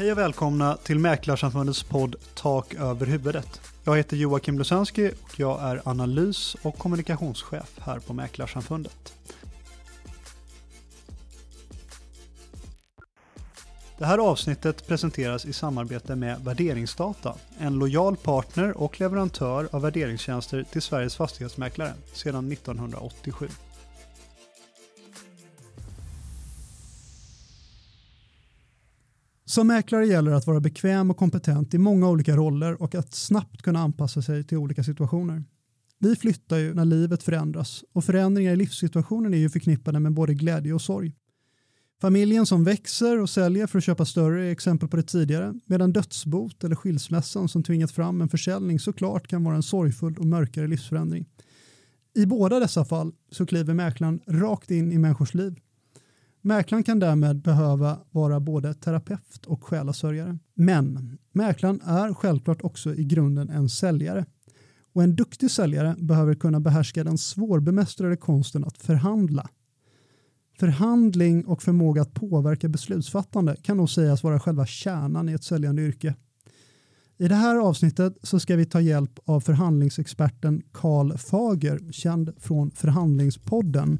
Hej och välkomna till Mäklarsamfundets podd Tak över huvudet. Jag heter Joakim Lusanski och jag är analys och kommunikationschef här på Mäklarsamfundet. Det här avsnittet presenteras i samarbete med Värderingsdata, en lojal partner och leverantör av värderingstjänster till Sveriges fastighetsmäklare sedan 1987. Som mäklare gäller det att vara bekväm och kompetent i många olika roller och att snabbt kunna anpassa sig till olika situationer. Vi flyttar ju när livet förändras och förändringar i livssituationen är ju förknippade med både glädje och sorg. Familjen som växer och säljer för att köpa större är exempel på det tidigare medan dödsbot eller skilsmässan som tvingat fram en försäljning såklart kan vara en sorgfull och mörkare livsförändring. I båda dessa fall så kliver mäklaren rakt in i människors liv Mäklaren kan därmed behöva vara både terapeut och själasörjare. Men mäklaren är självklart också i grunden en säljare. Och en duktig säljare behöver kunna behärska den svårbemästrade konsten att förhandla. Förhandling och förmåga att påverka beslutsfattande kan nog sägas vara själva kärnan i ett säljande yrke. I det här avsnittet så ska vi ta hjälp av förhandlingsexperten Karl Fager, känd från Förhandlingspodden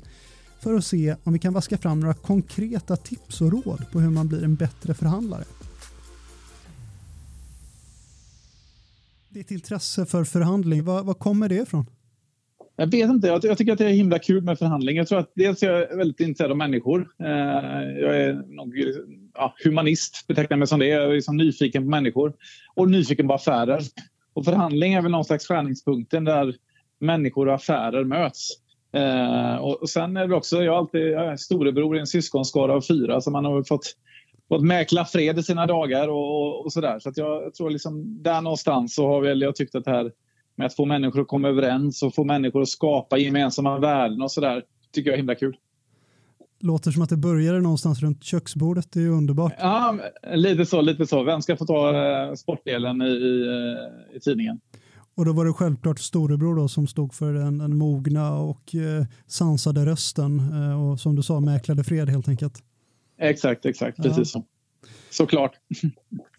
för att se om vi kan vaska fram några konkreta tips och råd på hur man blir en bättre förhandlare. Ditt intresse för förhandling, var, var kommer det ifrån? Jag vet inte. Jag, tycker att det är himla kul med förhandling. Jag tror att dels är jag väldigt intresserad av människor. Eh, jag är nog ja, humanist, betecknar mig som det. Jag är liksom nyfiken på människor och nyfiken på affärer. Och förhandling är väl någon slags skärningspunkten där människor och affärer möts. Eh, och, sen är det också, jag alltid jag är storebror i en syskonskara av fyra så man har fått, fått mäkla fred i sina dagar och, och, och sådär. Så att jag, jag, tror liksom där någonstans så har väl jag tyckt att det här med att få människor att komma överens och få människor att skapa gemensamma värden och sådär tycker jag är himla kul. Låter som att det började någonstans runt köksbordet. Det är underbart. Ja, lite så. Lite så. Vem ska få ta eh, sportdelen i, i, eh, i tidningen? Och då var det självklart storebror då som stod för den, den mogna och eh, sansade rösten eh, och som du sa mäklade fred helt enkelt. Exakt, exakt, ja. precis så. Såklart.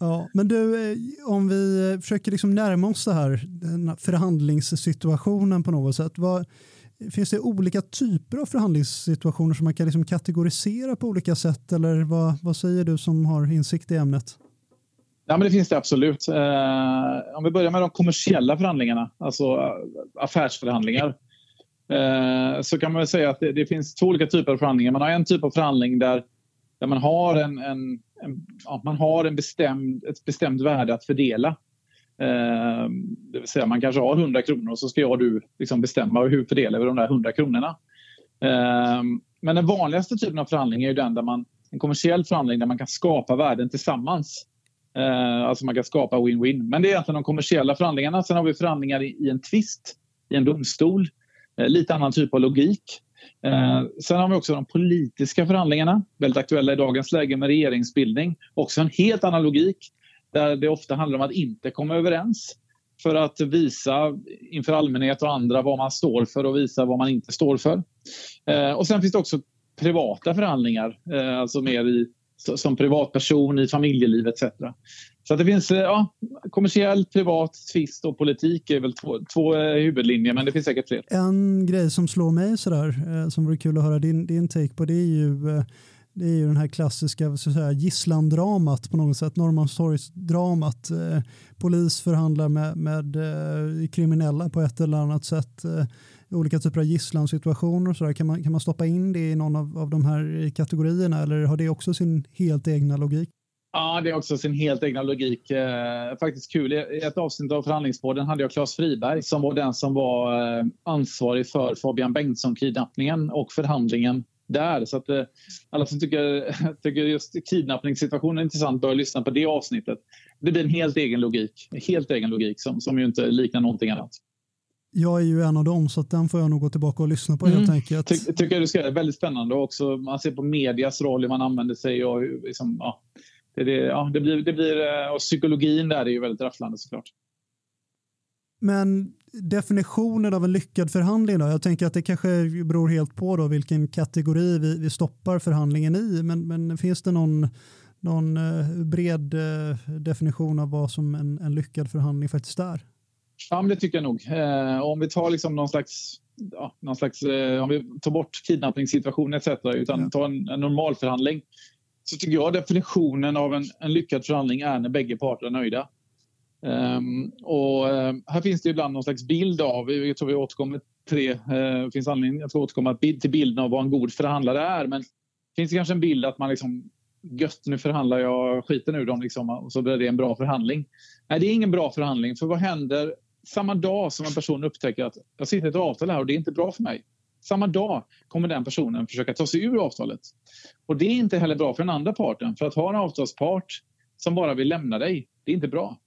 Ja, men du, eh, om vi försöker liksom närma oss det här, den förhandlingssituationen på något sätt. Vad, finns det olika typer av förhandlingssituationer som man kan liksom kategorisera på olika sätt? Eller vad, vad säger du som har insikt i ämnet? Ja, men det finns det absolut. Eh, om vi börjar med de kommersiella förhandlingarna, alltså eh, affärsförhandlingar. Eh, så kan man väl säga att det, det, finns två olika typer av förhandlingar. Man har en typ av förhandling där, där man har, en, en, en ja, man har en bestämd, ett bestämt värde att fördela. Eh, det vill säga man kanske har 100 kronor och så ska jag och du liksom bestämma hur fördelar vi de där 100 kronorna. Eh, men den vanligaste typen av förhandling är ju den där man, en kommersiell förhandling där man kan skapa värden tillsammans. Eh, alltså man kan skapa win-win. Men det är egentligen de kommersiella förhandlingarna. Sen har vi förhandlingar i, i en tvist, i en domstol. Eh, lite annan typ av logik. Eh, sen har vi också de politiska förhandlingarna, väldigt aktuella i dagens läge med regeringsbildning. Också en helt annan logik där det ofta handlar om att inte komma överens för att visa inför allmänhet och andra vad man står för och visa vad man inte står för. Eh, och sen finns det också privata förhandlingar, eh, alltså mer i som privatperson i familjeliv etc. Så att det finns eh, ja, kommersiell, privat, tvist och politik är väl två, två eh, huvudlinjer men det finns säkert fler. En grej som slår mig sådär eh, som vore kul att höra din, din take på det är ju det är ju den här klassiska så att säga, gisslandramat på något sätt, Norrmalmstorgsdramat. Eh, polis förhandlar med, med eh, kriminella på ett eller annat sätt. Eh, olika typer av gisslansituationer och sådär. Kan man, kan man stoppa in det i någon av, av de här kategorierna eller har det också sin helt egna logik? Ja, det är också sin helt egna logik. Eh, faktiskt kul. I ett avsnitt av Förhandlingspodden hade jag Claes Friberg som var den som var eh, ansvarig för Fabian Bengtsson-kidnappningen och förhandlingen där. Så att eh, alla som tycker, tycker just kidnappningssituationen är intressant bör lyssna på det avsnittet. Det blir en helt egen logik, helt egen logik som, som ju inte liknar någonting annat. Jag är ju en av dem så den får jag nog gå tillbaka och lyssna på mm. helt enkelt. Ty, tycker jag du ska, det är väldigt spännande också. Man ser på medias roll, hur man använder sig och liksom, ja, det, det, ja, det blir, det blir, eh, och psykologin där är ju väldigt rafflande såklart. Men definitionen av en lyckad förhandling då? Jag tänker att det kanske beror helt på då vilken kategori vi, vi stoppar förhandlingen i. Men, men finns det någon, någon eh, bred eh, definition av vad som en, en lyckad förhandling faktiskt är? Ja, men det tycker jag nog. Eh, om vi tar liksom någon slags, ja, någon slags eh, om vi tar bort kidnappningssituationen etc. utan ja. tar en, en normal förhandling så tycker jag definitionen av en, en lyckad förhandling är när bägge parter är nöjda. Um, och uh, här finns det ibland någon slags bild av, jag tror vi återkommer tre, uh, finns anledning att återkomma till bilden av vad en god förhandlare är, men finns det kanske en bild att man liksom gött, nu förhandlar jag skiten ur dem liksom, och så blir det en bra förhandling. Nej, det är ingen bra förhandling, för vad händer samma dag som en person upptäcker att jag sitter i ett avtal här och det är inte bra för mig. Samma dag kommer den personen försöka ta sig ur avtalet. Och det är inte heller bra för den andra parten, för att ha en avtalspart som bara vill lämna dig, det är inte bra.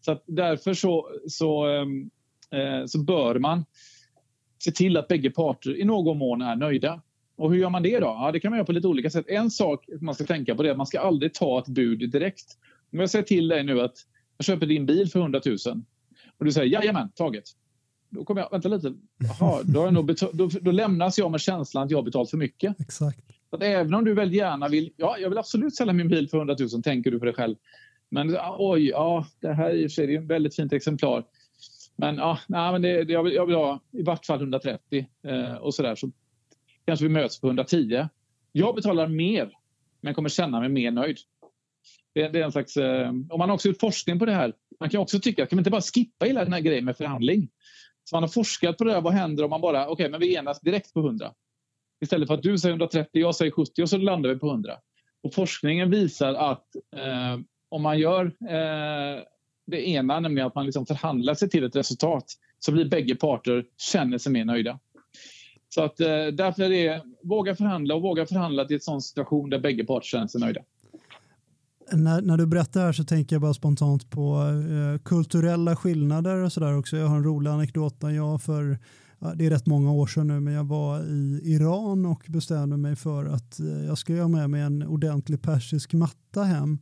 Så därför så, så, ehm, eh, så bör man se till att bägge parter i någon mån är nöjda. Och hur gör man det då? Ja, det kan man göra på lite olika sätt. En sak man ska tänka på är att man ska aldrig ta ett bud direkt. Om jag säger till dig nu att jag köper din bil för 100 000 och du säger jajamän, taget. Då kommer jag, vänta lite, Jaha, då, nog då, då, lämnas jag med känslan att jag har betalt för mycket. Exakt. Så att även om du väldigt gärna vill, ja, jag vill absolut sälja min bil för 100 000, tänker du för dig själv. Men oj, ja, det här är ju ett väldigt fint exemplar. Men, ja, nej, men det, det, jag, vill, jag vill ha i vart fall 130 eh, och så där. Så kanske vi möts på 110. Jag betalar mer, men kommer känna mig mer nöjd. Det, det är en slags, eh, och man har också gjort forskning på det här. Man kan också tycka, kan man inte bara skippa hela den här grejen med förhandling? Så man har forskat på det här, vad händer om man bara, okej, okay, men vi enas direkt på 100. Istället för att du säger 130, jag säger 70 och så landar vi på 100. Och forskningen visar att eh, om man gör eh, det ena, nämligen att man liksom förhandlar sig till ett resultat, så blir bägge parter känner sig mer nöjda. Så att eh, därför är det, våga förhandla och våga förhandla till en sån situation där bägge parter känner sig nöjda. När, när du berättar här så tänker jag bara spontant på eh, kulturella skillnader och sådär också. Jag har en rolig anekdot när jag för det är rätt många år sedan nu, men jag var i Iran och bestämde mig för att eh, jag ska göra med mig en ordentlig persisk matta hem.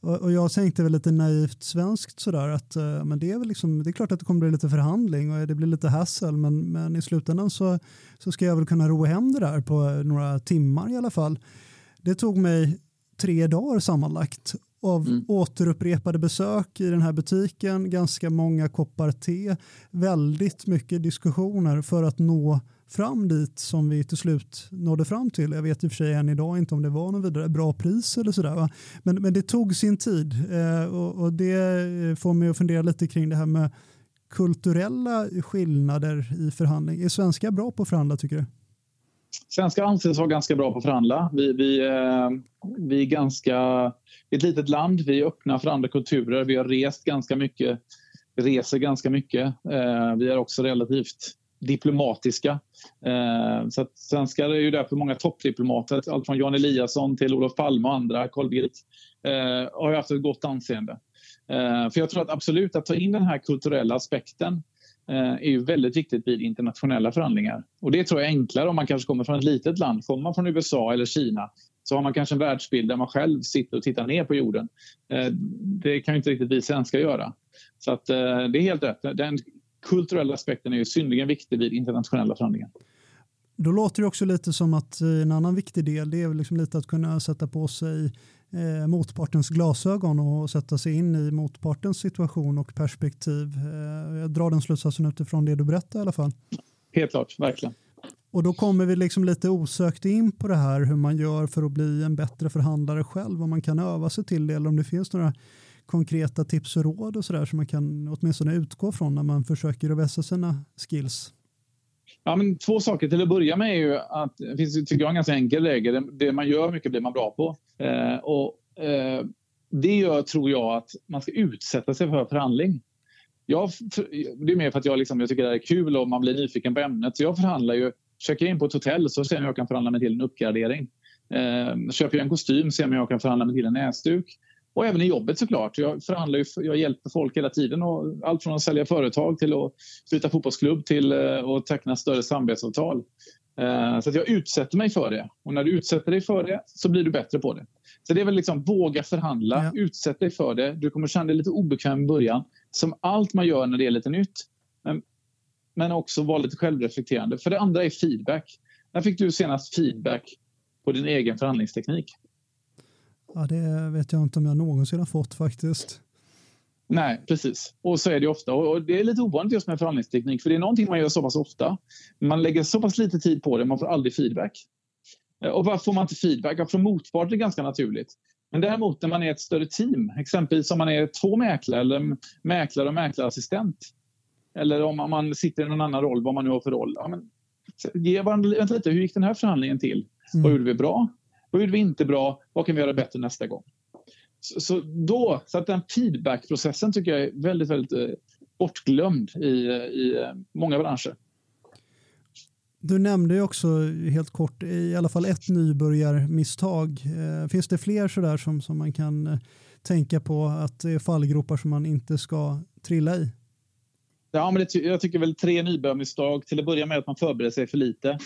Och jag tänkte väl lite naivt svenskt sådär att eh, men det, är väl liksom, det är klart att det kommer bli lite förhandling och det blir lite hassel men, men i slutändan så, så ska jag väl kunna ro hem det där på eh, några timmar i alla fall. Det tog mig tre dagar sammanlagt av mm. återupprepade besök i den här butiken, ganska många koppar te, väldigt mycket diskussioner för att nå fram dit som vi till slut nådde fram till. Jag vet i och för sig än idag inte om det var något vidare bra pris eller sådär. Men, men det tog sin tid eh, och, och, det får mig att fundera lite kring det här med kulturella skillnader i förhandling. Är svenskar bra på att förhandla tycker du? Svenskar anses vara ganska bra på att förhandla. Vi, vi, eh, vi är ganska ett litet land. Vi är öppna för andra kulturer. Vi har rest ganska mycket, reser ganska mycket. Eh, vi är också relativt diplomatiska. Eh, så att svenskar är ju därför många toppdiplomater, allt från Jan Eliasson till Olof Palme och andra, Carl Bildt, eh, har haft ett gott anseende. Eh, för jag tror att absolut att ta in den här kulturella aspekten eh, Eh, är ju väldigt viktigt vid internationella förhandlingar. Och det tror jag är enklare om man kanske kommer från ett litet land. Kommer man från USA eller Kina så har man kanske en världsbild där man själv sitter och tittar ner på jorden. Eh, det kan ju inte riktigt vi svenskar göra. Så att, eh, det är helt rätt. Den kulturella aspekten är ju synnerligen viktig vid internationella förhandlingar. Då låter det också lite som att en annan viktig del det är liksom lite att kunna sätta på sig eh, motpartens glasögon och sätta sig in i motpartens situation och perspektiv. Eh, jag drar den slutsatsen utifrån det du berättar i alla fall. Helt klart, verkligen. Och då kommer vi liksom lite osökt in på det här hur man gör för att bli en bättre förhandlare själv, om man kan öva sig till det eller om det finns några konkreta tips och råd och sådär som man kan åtminstone utgå från när man försöker att vässa sina skills? Ja, men två saker. Till att börja med är ju att det finns tycker jag, en ganska enkel läge. Det man gör mycket blir man bra på. Eh, och, eh, det gör, tror jag, att man ska utsätta sig för förhandling. Jag, det är mer för att jag, liksom, jag tycker det är kul och man blir nyfiken på ämnet. Så jag förhandlar ju, checkar in på ett hotell så ser jag om jag kan förhandla mig till en uppgradering. Eh, köper jag en kostym ser jag om jag kan förhandla mig till en näsduk. Och även i jobbet såklart. Jag förhandlar ju, jag hjälper folk hela tiden. Och allt från att sälja företag till att byta fotbollsklubb till eh, att teckna större samarbetsavtal. Eh, så att jag utsätter mig för det. Och när du utsätter dig för det så blir du bättre på det. Så det är väl liksom våga förhandla, ja. utsätt dig för det. Du kommer känna dig lite obekväm i början. Som allt man gör när det är lite nytt. Men, men också vara lite självreflekterande. För det andra är feedback. När fick du senast feedback på din egen förhandlingsteknik? Ja, det vet jag inte om jag någonsin har fått faktiskt. Nej, precis. Och så är det ofta. Och det är lite ovanligt just med förhandlingsteknik, för det är någonting man gör så pass ofta. Man lägger så pass lite tid på det, man får aldrig feedback. Eh, och varför får man inte feedback? från motpart är ganska naturligt. Men däremot när man är ett större team, exempelvis om man är två mäklare eller mäklare och mäklarassistent. Eller om man sitter i någon annan roll, vad man nu har för roll. Ja, men, ge varandra, vänta lite, hur gick den här förhandlingen till? Mm. Vad gjorde vi bra? Vad gjorde vi inte bra? Vad kan vi göra bättre nästa gång? Så, så då, så att den feedbackprocessen tycker jag är väldigt, väldigt eh, bortglömd i, eh, i eh, många branscher. Du nämnde ju också helt kort i alla fall ett nybörjarmisstag. Eh, finns det fler sådär som, som man kan eh, tänka på att det är fallgropar som man inte ska trilla i? Ja, men det, jag tycker väl tre nybörjarmisstag. Till att börja med att man förbereder sig för lite.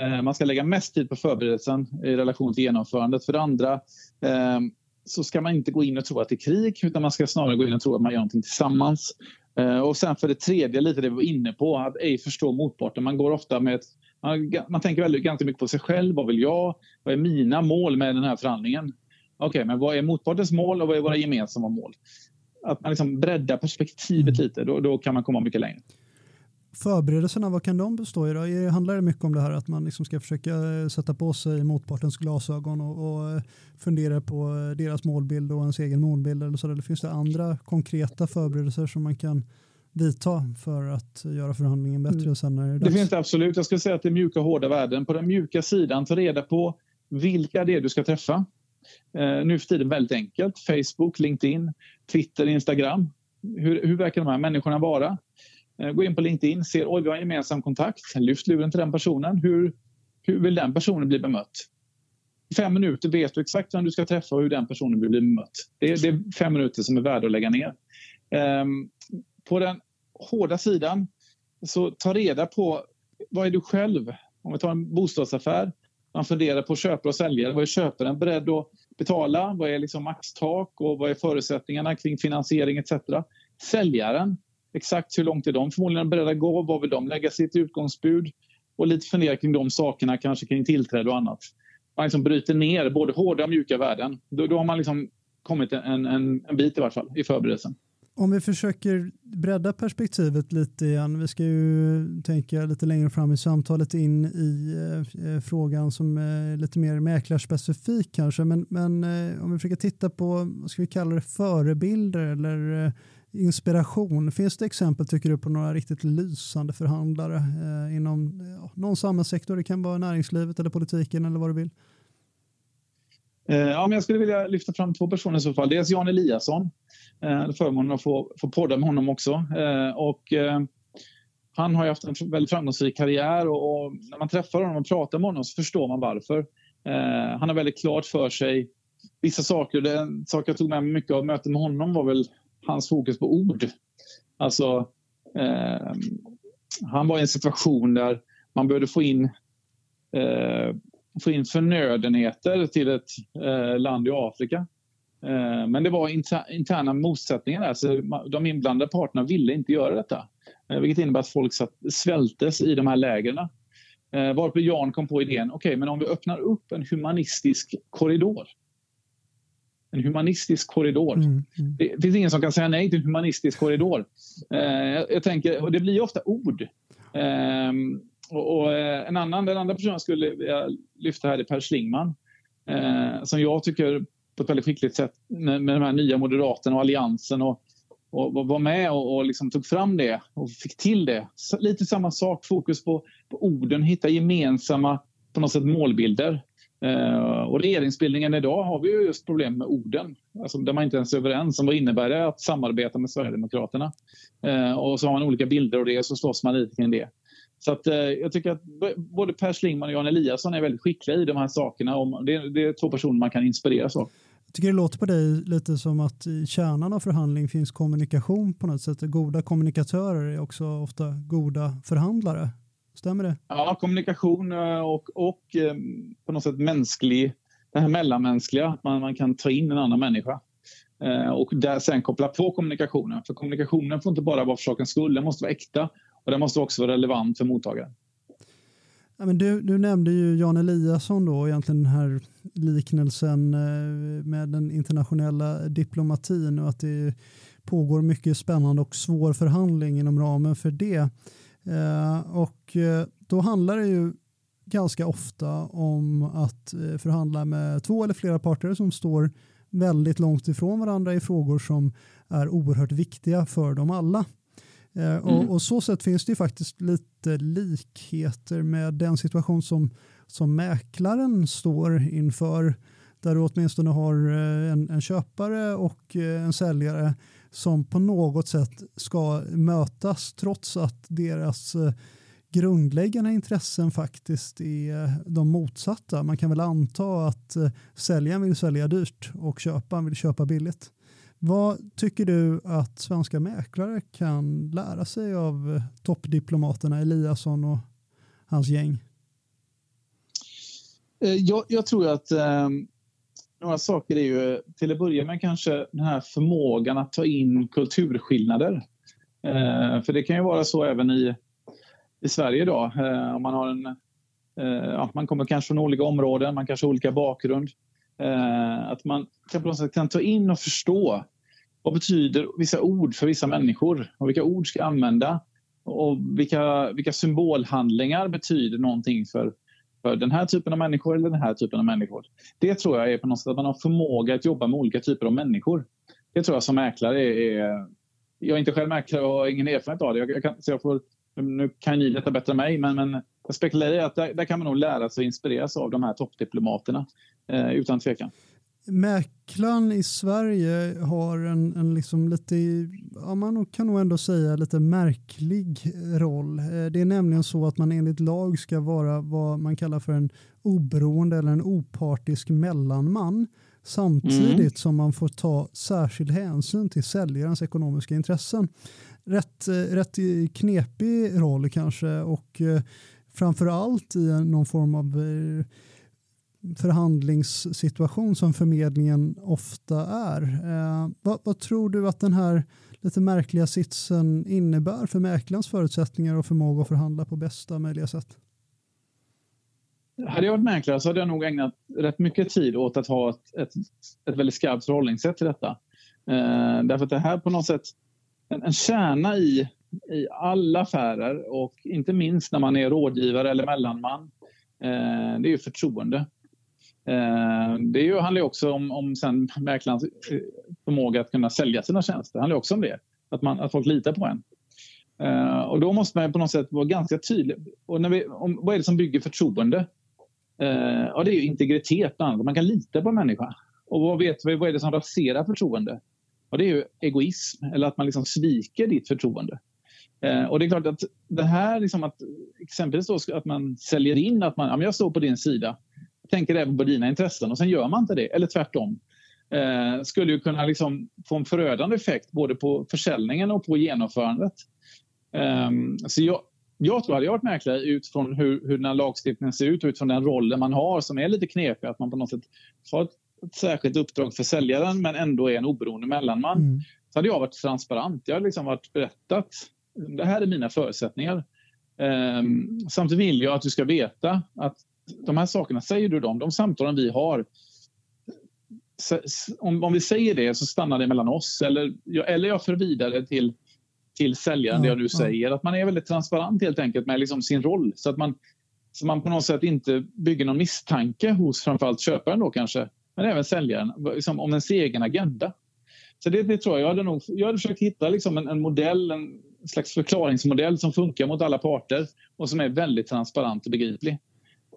Eh, man ska lägga mest tid på förberedelsen i relation till genomförandet. För det andra eh, så ska man inte gå in och tro att det är krig utan man ska snarare gå in och tro att man gör någonting tillsammans. Eh, och sen för det tredje, lite det vi var inne på, att ej förstå motparten. Man går ofta med ett, man, man, tänker väldigt, ganska mycket på sig själv. Vad vill jag? Vad är mina mål med den här förhandlingen? Okej, okay, men vad är motpartens mål och vad är våra gemensamma mål? Att man liksom breddar perspektivet mm. lite, då, då kan man komma mycket längre. Förberedelserna, vad kan de bestå i? Då? Handlar det mycket om det här att man liksom ska försöka eh, sätta på sig motpartens glasögon och, och eh, fundera på eh, deras målbild och ens egen målbild? Eller, så, eller finns det andra konkreta förberedelser som man kan vidta för att göra förhandlingen bättre mm. sen när det, det finns det absolut. Jag skulle säga att det är mjuka och hårda värden. På den mjuka sidan, ta reda på vilka det är du ska träffa. Eh, nu för tiden väldigt enkelt. Facebook, LinkedIn, Twitter, Instagram. Hur, hur verkar de här människorna vara? Eh, gå in på LinkedIn, ser oj, vi har en gemensam kontakt. Lyft luren till den personen. Hur, hur vill den personen bli bemött? I fem minuter vet du exakt vem du ska träffa och hur den personen vill bli bemött. Det är, det är fem minuter som är värda att lägga ner. Eh, på den hårda sidan, så ta reda på vad är du själv? Om vi tar en bostadsaffär, man funderar på köpare och säljare. Vad är köparen beredd att betala? Vad är liksom maxtak och vad är förutsättningarna kring finansiering etc. Säljaren, exakt hur långt är de förmodligen beredda att gå? Vad vill de lägga sitt utgångsbud? Och lite fundera kring de sakerna, kanske kring tillträde och annat. Man liksom bryter ner både hårda och mjuka värden. Då, då har man liksom kommit en, en, en bit i varje fall i förberedelsen. Om vi försöker bredda perspektivet lite igen. Vi ska ju tänka lite längre fram i samtalet in i eh, eh, frågan som är lite mer mäklarspecifik kanske. Men, men eh, om vi försöker titta på, vad ska vi kalla det, förebilder eller eh, inspiration. Finns det exempel tycker du på några riktigt lysande förhandlare eh, inom ja, någon samhällssektor? Det kan vara näringslivet eller politiken eller vad du vill. Eh, ja, men jag skulle vilja lyfta fram två personer i så fall. Dels Jan Eliasson. Jag eh, förmånen att få, få podda med honom också. Eh, och, eh, han har haft en väldigt framgångsrik karriär och, och, när man träffar honom och pratar med honom så förstår man varför. Eh, han har väldigt klart för sig vissa saker. En sak jag tog med mig mycket av mötet med honom var väl hans fokus på ord. Alltså, eh, han var i en situation där man behövde få in, eh, få in förnödenheter till ett eh, land i Afrika. Eh, men det var inter, interna motsättningar där, så de inblandade parterna ville inte göra detta. Eh, vilket innebär att folk satt, svältes i de här lägren. Eh, varpå Jan kom på idén, okej, okay, men om vi öppnar upp en humanistisk korridor en humanistisk korridor. Mm, mm. Det finns ingen som kan säga nej till en humanistisk korridor. Jag tänker, och det blir ofta ord. Eh, och, en annan, den andra personen jag skulle lyfta här är Per Schlingman. Som jag tycker på ett väldigt skickligt sätt med, med de här nya Moderaterna och Alliansen och, och, var med och, och liksom tog fram det och fick till det. Så, lite samma sak, fokus på, på orden, hitta gemensamma på något sätt målbilder. Eh, och regeringsbildningen idag har vi ju just problem med orden. Alltså, där man inte ens är överens om vad innebär det att samarbeta med Sverigedemokraterna. Eh, och så har man olika bilder och det så slåss man lite kring det. Så att, eh, jag tycker att både Per Schlingman och Jan Eliasson är väldigt skickliga i de här sakerna. Och det, det är två personer man kan inspireras av. Jag tycker det låter på dig lite som att i kärnan av förhandling finns kommunikation på något sätt. Goda kommunikatörer är också ofta goda förhandlare. Stämmer det? Ja, kommunikation eh, och, och ehm, på något sätt mänsklig, det här mellanmänskliga, att man, man kan ta in en annan människa. Eh, och där sen koppla på kommunikationen. För kommunikationen får inte bara vara för sakens skull, den måste vara äkta och den måste också vara relevant för mottagaren. Ja, men du, du nämnde ju Jan Eliasson då, egentligen den här liknelsen eh, med den internationella diplomatin och att det pågår mycket spännande och svår förhandling inom ramen för det. Eh, och eh, då handlar det ju ganska ofta om att förhandla med två eller flera parter som står väldigt långt ifrån varandra i frågor som är oerhört viktiga för dem alla. Eh, mm. Och, och, så sätt finns det ju faktiskt lite likheter med den situation som, som mäklaren står inför där du åtminstone har eh, en, en köpare och eh, en säljare som på något sätt ska mötas trots att deras grundläggande intressen faktiskt är de motsatta. Man kan väl anta att säljaren vill sälja dyrt och köparen vill köpa billigt. Vad tycker du att svenska mäklare kan lära sig av eh, toppdiplomaterna Eliasson och hans gäng? Eh, jag, jag tror att eh, några saker är ju till att börja med kanske den här förmågan att ta in kulturskillnader. Eh, för det kan ju vara så även i, i Sverige idag. Eh, om man har en eh, ja, man kommer kanske från olika områden, man kanske har olika bakgrund. Eh, att man kan, på något sätt kan ta in och förstå vad betyder vissa ord för vissa människor och vilka ord ska jag använda och vilka, vilka symbolhandlingar betyder någonting för, för den här typen av människor eller den här typen av människor. Det tror jag är på något sätt att man har förmåga att jobba med olika typer av människor. Det tror jag som mäklare är, är jag är inte själv mäklare och har ingen erfarenhet av det. Jag, jag kan, så jag får, nu kan ni detta bättre än mig, men, men jag spekulerar i att där, där, kan man nog lära sig och inspireras av de här toppdiplomaterna eh, utan tvekan. Mäklaren i Sverige har en, en liksom lite, ja man kan nog ändå säga lite märklig roll. Eh, det är nämligen så att man enligt lag ska vara vad man kallar för en oberoende eller en opartisk mellanman samtidigt mm. som man får ta särskild hänsyn till säljarens ekonomiska intressen. Rätt, eh, rätt knepig roll kanske och eh, framför allt i någon form av förhandlingssituation som förmedlingen ofta är. Eh, vad, vad, tror du att den här lite märkliga sitsen innebär för mäklarens förutsättningar och förmåga att förhandla på bästa möjliga sätt? Hade jag varit mäklare så hade jag nog ägnat rätt mycket tid åt att ha ett, ett, ett väldigt skarpt förhållningssätt till detta. Eh, därför att det här på något sätt, en, en kärna i, i alla affärer och inte minst när man är rådgivare eller mellanman, eh, det är ju förtroende. Eh, det ju, handlar också om, om sen mäklarens eh, förmåga att kunna sälja sina tjänster. Det handlar också om det, att, man, att folk litar på en. Uh, och då måste man på något sätt vara ganska tydlig. Och när vi, om, vad är det som bygger förtroende? Uh, ja, det är integritet bland Man kan lita på en människa. Och vad vet vi, vad är det som raserar förtroende? Och det är ju egoism, eller att man liksom sviker ditt förtroende. Uh, och det är klart att det här, liksom att, exempelvis då, att man säljer in att man, ja, jag står på din sida tänker även på dina intressen och sen gör man inte det, eller tvärtom. Eh, skulle ju kunna liksom få en förödande effekt både på försäljningen och på genomförandet. Eh, så jag, jag tror, hade jag varit mäklare utifrån hur, hur den här lagstiftningen ser ut och utifrån den rollen man har som är lite knepig, att man på något sätt har ett, ett särskilt uppdrag för säljaren men ändå är en oberoende mellanman. Mm. Så hade jag varit transparent. Jag har liksom varit berättat, det här är mina förutsättningar. Um, samtidigt vill jag att du ska veta att de här sakerna, säger du dem, de samtalen vi har om, om vi säger det så stannar det mellan oss eller, eller jag för vidare till, till säljaren ja, det jag nu ja. säger. Att man är väldigt transparent helt enkelt med liksom sin roll så att man, så man på något sätt inte bygger någon misstanke hos framförallt köparen då kanske, men även säljaren liksom om ens egen agenda. Så det, det tror jag. Jag hade, nog, jag hade försökt hitta liksom en, en modell, en slags förklaringsmodell som funkar mot alla parter och som är väldigt transparent och begriplig.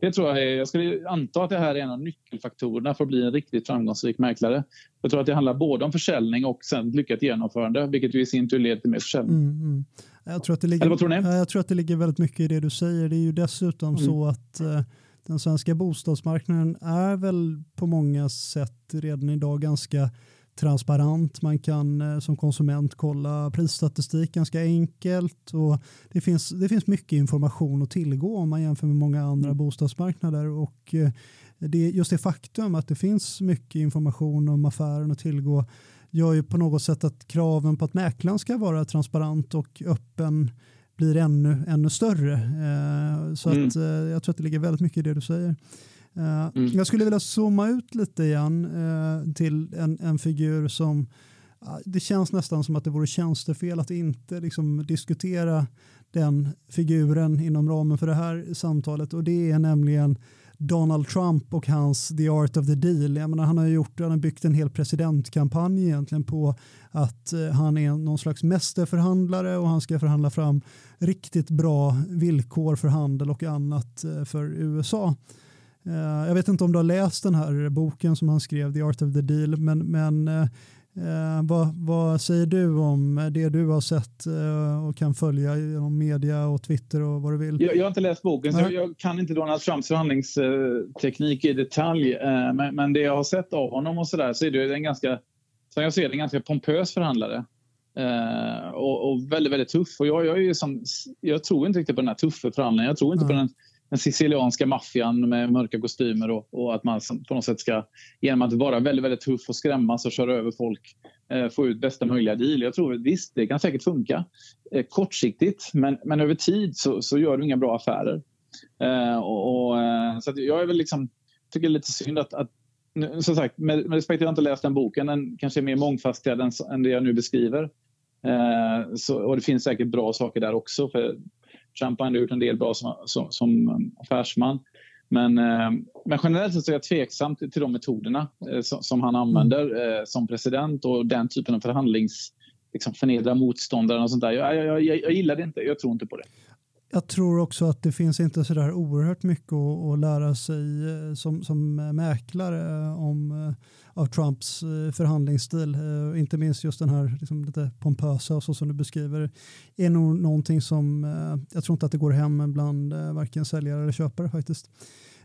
Det tror jag är, jag skulle anta att det här är en av nyckelfaktorerna för att bli en riktigt framgångsrik mäklare. Jag tror att det handlar både om försäljning och sen lyckat genomförande, vilket ju i sin tur leder till mer försäljning. Mm, mm. Jag, tror att det ligger, vad tror ni? jag tror att det ligger väldigt mycket i det du säger. Det är ju dessutom mm. så att eh, den svenska bostadsmarknaden är väl på många sätt redan idag ganska transparent. Man kan eh, som konsument kolla prisstatistik ganska enkelt och det finns, det finns mycket information att tillgå om man jämför med många andra mm. bostadsmarknader och eh, det, just det faktum att det finns mycket information om affären att tillgå gör ju på något sätt att kraven på att mäklaren ska vara transparent och öppen blir ännu, ännu större. Eh, så mm. att, eh, jag tror att det ligger väldigt mycket i det du säger. Eh, mm. Jag skulle vilja zooma ut lite igen eh, till en, en figur som det känns nästan som att det vore tjänstefel att inte liksom, diskutera den figuren inom ramen för det här samtalet och det är nämligen Donald Trump och hans The Art of the Deal. Jag menar, han har gjort, han har byggt en hel presidentkampanj egentligen på att eh, han är någon slags mästerförhandlare och han ska förhandla fram riktigt bra villkor för handel och annat för USA. Eh, jag vet inte om du har läst den här boken som han skrev, The Art of the Deal, men, men Eh, vad, vad, säger du om det du har sett eh, och kan följa genom media och Twitter och vad du vill? Jag, jag har inte läst boken, så jag kan inte Donald Trumps förhandlingsteknik i detalj. Eh, men, men, det jag har sett av honom och så där så är det en ganska, som jag ser det, en ganska pompös förhandlare. Eh, och, och, väldigt, väldigt tuff. Och jag, jag, är som, jag tror inte riktigt på den här tuffa förhandlingen. Jag tror inte mm. på den den sicilianska maffian med mörka kostymer och, och, att man på något sätt ska genom att vara väldigt, väldigt tuff och skrämmas och köra över folk eh, få ut bästa möjliga deal. Jag tror visst, det kan säkert funka eh, kortsiktigt men, men över tid så, så gör du inga bra affärer. Eh, och, och eh, så jag är väl liksom, tycker det är lite synd att, att som sagt, med, med respekt, jag har inte läst den boken. Den kanske är mer mångfasetterad än, än det jag nu beskriver. Eh, så, och det finns säkert bra saker där också. För Trump har ändå gjort en del bra som, som, som affärsman. Men, eh, men generellt så är jag tveksam till, till de metoderna eh, som, som, han använder mm. som president och den typen av förhandlings... Liksom förnedra motståndaren och sånt där. Jag, jag, jag, jag gillar det inte. Jag tror inte på det. Jag tror också att det finns inte så där oerhört mycket att, att lära sig eh, som, som mäklare eh, om eh, av Trumps förhandlingsstil. Inte minst just den här liksom, lite pompösa och så som du beskriver är nog någonting som jag tror inte att det går hem bland varken säljare eller köpare faktiskt.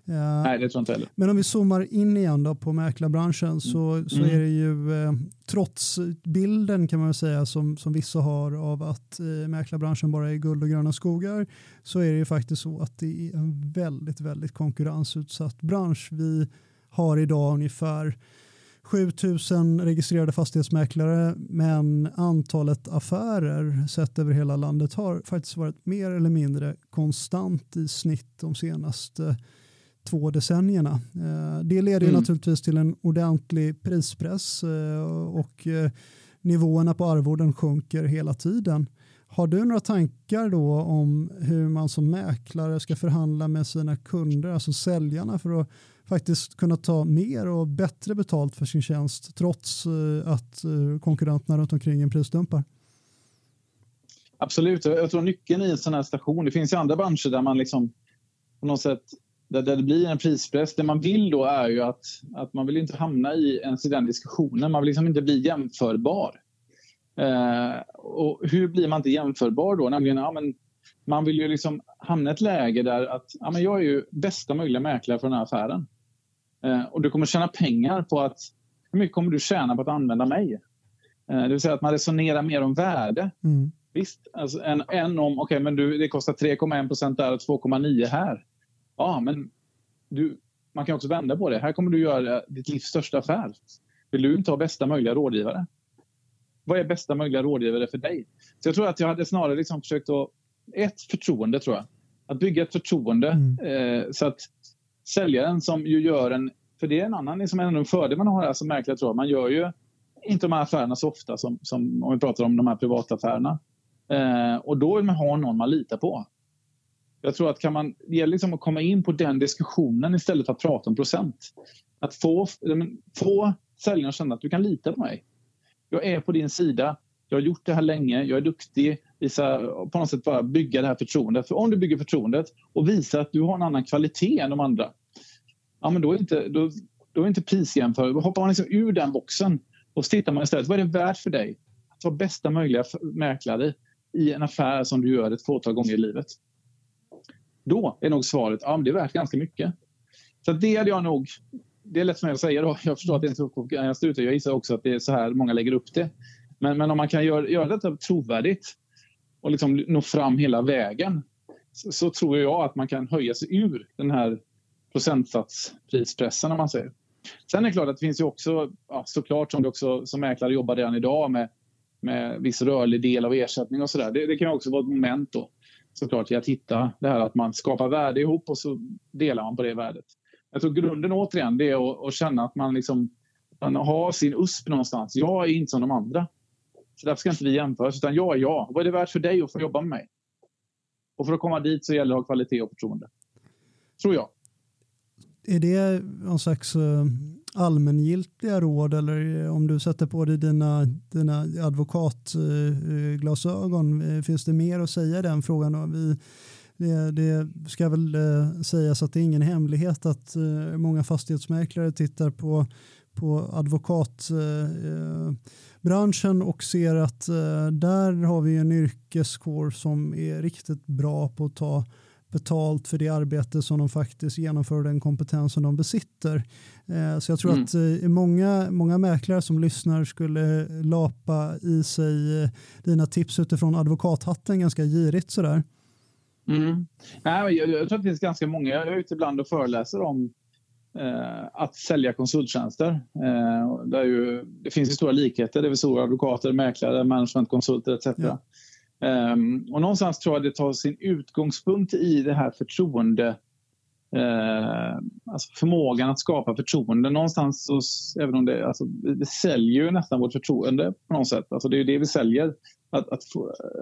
Nej, det tror jag inte heller. Men om vi zoomar in igen då på mäklarbranschen så, mm. så är det ju eh, trots bilden kan man säga som, som vissa har av att eh, mäklarbranschen bara är guld och gröna skogar så är det ju faktiskt så att det är en väldigt, väldigt konkurrensutsatt bransch. Vi har idag ungefär 7000 registrerade fastighetsmäklare men antalet affärer sett över hela landet har faktiskt varit mer eller mindre konstant i snitt de senaste två decennierna. Eh, det leder mm. naturligtvis till en ordentlig prispress eh, och eh, nivåerna på arvoden sjunker hela tiden. Har du några tankar då om hur man som mäklare ska förhandla med sina kunder, alltså säljarna, för att faktiskt kunna ta mer och bättre betalt för sin tjänst trots att konkurrenterna runt omkring en prisdumpar? Absolut. Jag tror nyckeln i en sån här station, det finns ju andra branscher där man liksom på något sätt där, det blir en prispress. Det man vill då är ju att, att man vill inte hamna i ens i den diskussionen. Man vill liksom inte bli jämförbar. Eh, och hur blir man inte jämförbar då? Nämligen, ja, men man vill ju liksom hamna i ett läge där att ja, men jag är ju bästa möjliga mäklare för den här affären. Eh, och du kommer tjäna pengar på att... Hur mycket kommer du tjäna på att använda mig? Eh, det vill säga att man resonerar mer om värde. Mm. Visst, alltså, än, än om okay, men du, det kostar 3,1 procent där och 2,9 här. Ja, men du, man kan också vända på det. Här kommer du göra ditt livs största affär. Vill du inte ha bästa möjliga rådgivare? Vad är bästa möjliga rådgivare för dig? Så jag tror att jag hade snarare liksom försökt att... Ett, förtroende tror jag. Att bygga ett förtroende mm. eh, så att säljaren som ju gör en... För det är en annan liksom en fördel man har här som mäklare tror jag. Man gör ju inte de här affärerna så ofta som, som om vi pratar om de här privata affärerna. Eh, och då vill man ha någon man litar på. Jag tror att kan man, det gäller liksom att komma in på den diskussionen istället för att prata om procent. Att få, få säljarna att känna att du kan lita på mig. Jag är på din sida. Jag har gjort det här länge. Jag är duktig. Visa, på något sätt bara bygga det här förtroendet. För om du bygger förtroendet och visar att du har en annan kvalitet än de andra. Ja, men då är inte, då, då är inte prisjämförelse. Då hoppar man liksom ur den boxen och så tittar man istället. Vad är det värt för dig att vara bästa möjliga mäklare i en affär som du gör ett fåtal gånger i livet? Då är nog svaret ja, det är värt ganska mycket. Så det hade jag nog... Det är lätt för mig att säga då. Jag förstår att det är en så Jag gissar också att det är så här många lägger upp det. Men, men om man kan göra, göra detta trovärdigt och liksom nå fram hela vägen så, så, tror jag att man kan höja sig ur den här procentsatsprispressen om man säger. Sen är det klart att det finns ju också, ja, såklart som du också som mäklare jobbar redan idag med, med viss rörlig del av ersättning och sådär. Det, det kan också vara ett moment då såklart i att hitta det här att man skapar värde ihop och så delar man på det värdet. Jag tror grunden återigen det är att, att känna att man, liksom, man har sin USP någonstans. Jag är inte som de andra. Så därför ska inte vi jämföras, utan jag är jag. Vad är det värt för dig att få jobba med mig? Och för att komma dit så gäller det att ha kvalitet och förtroende. Tror jag. Är det någon slags eh, allmängiltiga råd eller eh, om du sätter på dig dina, dina advokatglasögon, eh, finns det mer att säga i den frågan? Vi, det, det, ska väl sägas att det är ingen hemlighet att många fastighetsmäklare tittar på, på advokatbranschen och ser att där har vi en yrkeskår som är riktigt bra på att ta betalt för det arbete som de faktiskt genomför den kompetens som de besitter. Eh, så jag tror mm. att eh, många, många mäklare som lyssnar skulle lapa i sig eh, dina tips utifrån advokathatten ganska girigt sådär. Mm. Nej, jag, jag tror att det finns ganska många, jag är ute ibland och föreläser om eh, att sälja konsulttjänster. Eh, där ju, det finns ju stora likheter, revisorer, advokater, mäklare, managementkonsulter etc. Ja. Um, och någonstans tror jag det tar sin utgångspunkt i det här förtroende uh, alltså förmågan att skapa förtroende. Någonstans, så, även om det, alltså, det säljer ju nästan vårt förtroende på något sätt. Alltså, det är ju det vi säljer, att, att,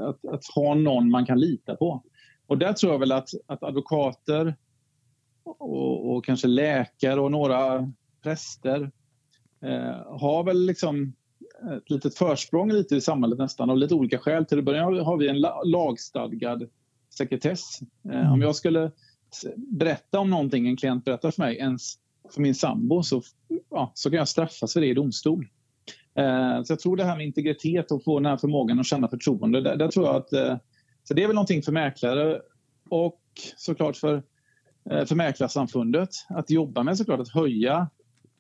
att, att, ha någon man kan lita på. Och där tror jag väl att, att advokater och, och kanske läkare och några präster uh, har väl liksom ett litet försprång lite i samhället nästan av lite olika skäl. Till att börja har vi en lagstadgad sekretess. Eh, mm. Om jag skulle berätta om någonting en klient berättar för mig, ens för min sambo, så, ja, så kan jag straffas för det i domstol. Eh, så jag tror det här med integritet och få den här förmågan att känna förtroende, där, där tror jag att eh, så det är väl någonting för mäklare och såklart för, för Mäklarsamfundet att jobba med såklart att höja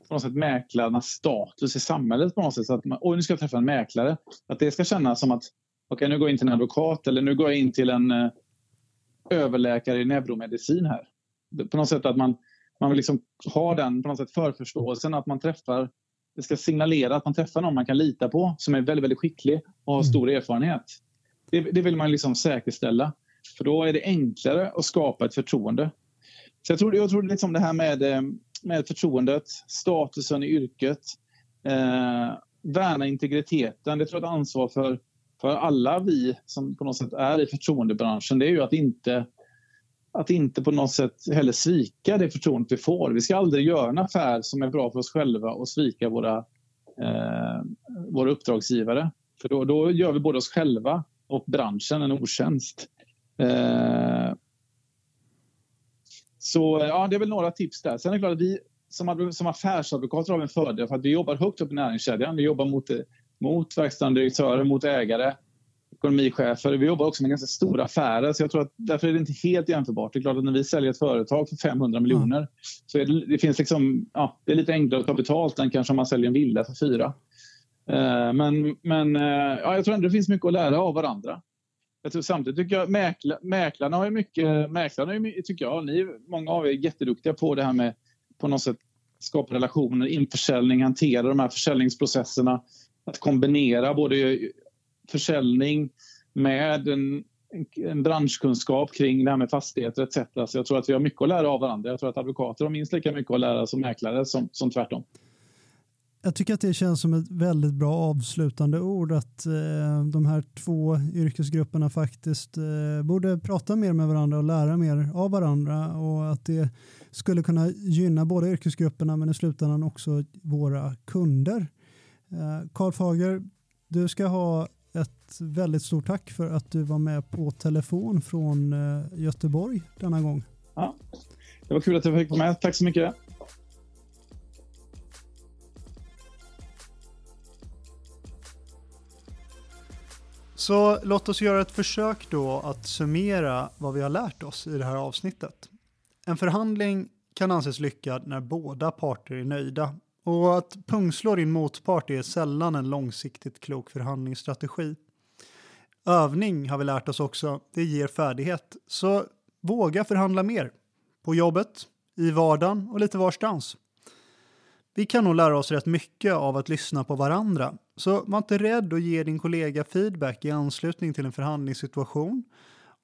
på något sätt mäklarnas status i samhället på något sätt. Så att man, oj, nu ska jag träffa en mäklare. Att det ska kännas som att okej, okay, nu går jag in till en advokat eller nu går jag in till en eh, överläkare i neuromedicin här. På något sätt att man, man vill liksom ha den på något sätt förförståelsen att man träffar det ska signalera att man träffar någon man kan lita på som är väldigt, väldigt skicklig och har mm. stor erfarenhet. Det, det vill man liksom säkerställa. För då är det enklare att skapa ett förtroende. Så jag tror, jag tror liksom det här med eh, med förtroendet, statusen i yrket, eh, värna integriteten. Det tror jag är ett ansvar för, för alla vi som på något sätt är i förtroendebranschen. Det är ju att inte, att inte på något sätt heller svika det förtroendet vi får. Vi ska aldrig göra en affär som är bra för oss själva och svika våra, eh, våra uppdragsgivare. För då, då gör vi både oss själva och branschen en otjänst. Eh, så ja, det är väl några tips där. Sen är det klart att vi som, som affärsadvokater har en fördel för att vi jobbar högt upp i näringskedjan. Vi jobbar mot, mot verkställande direktörer, mot ägare, ekonomichefer. Vi jobbar också med ganska stora affärer så jag tror att därför är det inte helt jämförbart. Det är klart att när vi säljer ett företag för 500 miljoner mm. så är det, det, finns liksom, ja, det är lite enklare att ta betalt än kanske om man säljer en villa för fyra. Uh, men men ja, jag tror ändå det finns mycket att lära av varandra. Jag tror samtidigt tycker jag mäkla, mäklarna har ju mycket, mäklarna har ju, tycker jag, ni, många av er är jätteduktiga på det här med på något sätt skapa relationer, införsäljning, hantera de här försäljningsprocesserna. Att kombinera både försäljning med en, en branschkunskap kring det här med fastigheter etc. Så jag tror att vi har mycket att lära av varandra. Jag tror att advokater har minst lika mycket att lära som mäklare som, som tvärtom. Jag tycker att det känns som ett väldigt bra avslutande ord att eh, de här två yrkesgrupperna faktiskt eh, borde prata mer med varandra och lära mer av varandra och att det skulle kunna gynna båda yrkesgrupperna men i slutändan också våra kunder. Eh, Karl Fager, du ska ha ett väldigt stort tack för att du var med på telefon från eh, Göteborg denna gång. Ja, det var kul att jag fick vara med. Tack så mycket. Så låt oss göra ett försök då att summera vad vi har lärt oss i det här avsnittet. En förhandling kan anses lyckad när båda parter är nöjda och att pungslå din motpart är sällan en långsiktigt klok förhandlingsstrategi. Övning har vi lärt oss också, det ger färdighet. Så våga förhandla mer. På jobbet, i vardagen och lite varstans. Vi kan nog lära oss rätt mycket av att lyssna på varandra. Så var inte rädd att ge din kollega feedback i anslutning till en förhandlingssituation.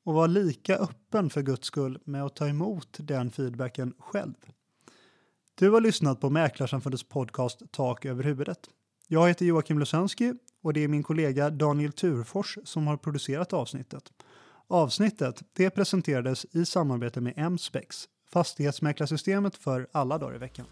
och var lika öppen för guds skull med att ta emot den feedbacken själv. Du har lyssnat på Mäklarsamfundets podcast Tak över huvudet. Jag heter Joakim Lusensky och det är min kollega Daniel Turfors som har producerat avsnittet. Avsnittet det presenterades i samarbete med M-Spex, fastighetsmäklarsystemet för alla dagar i veckan.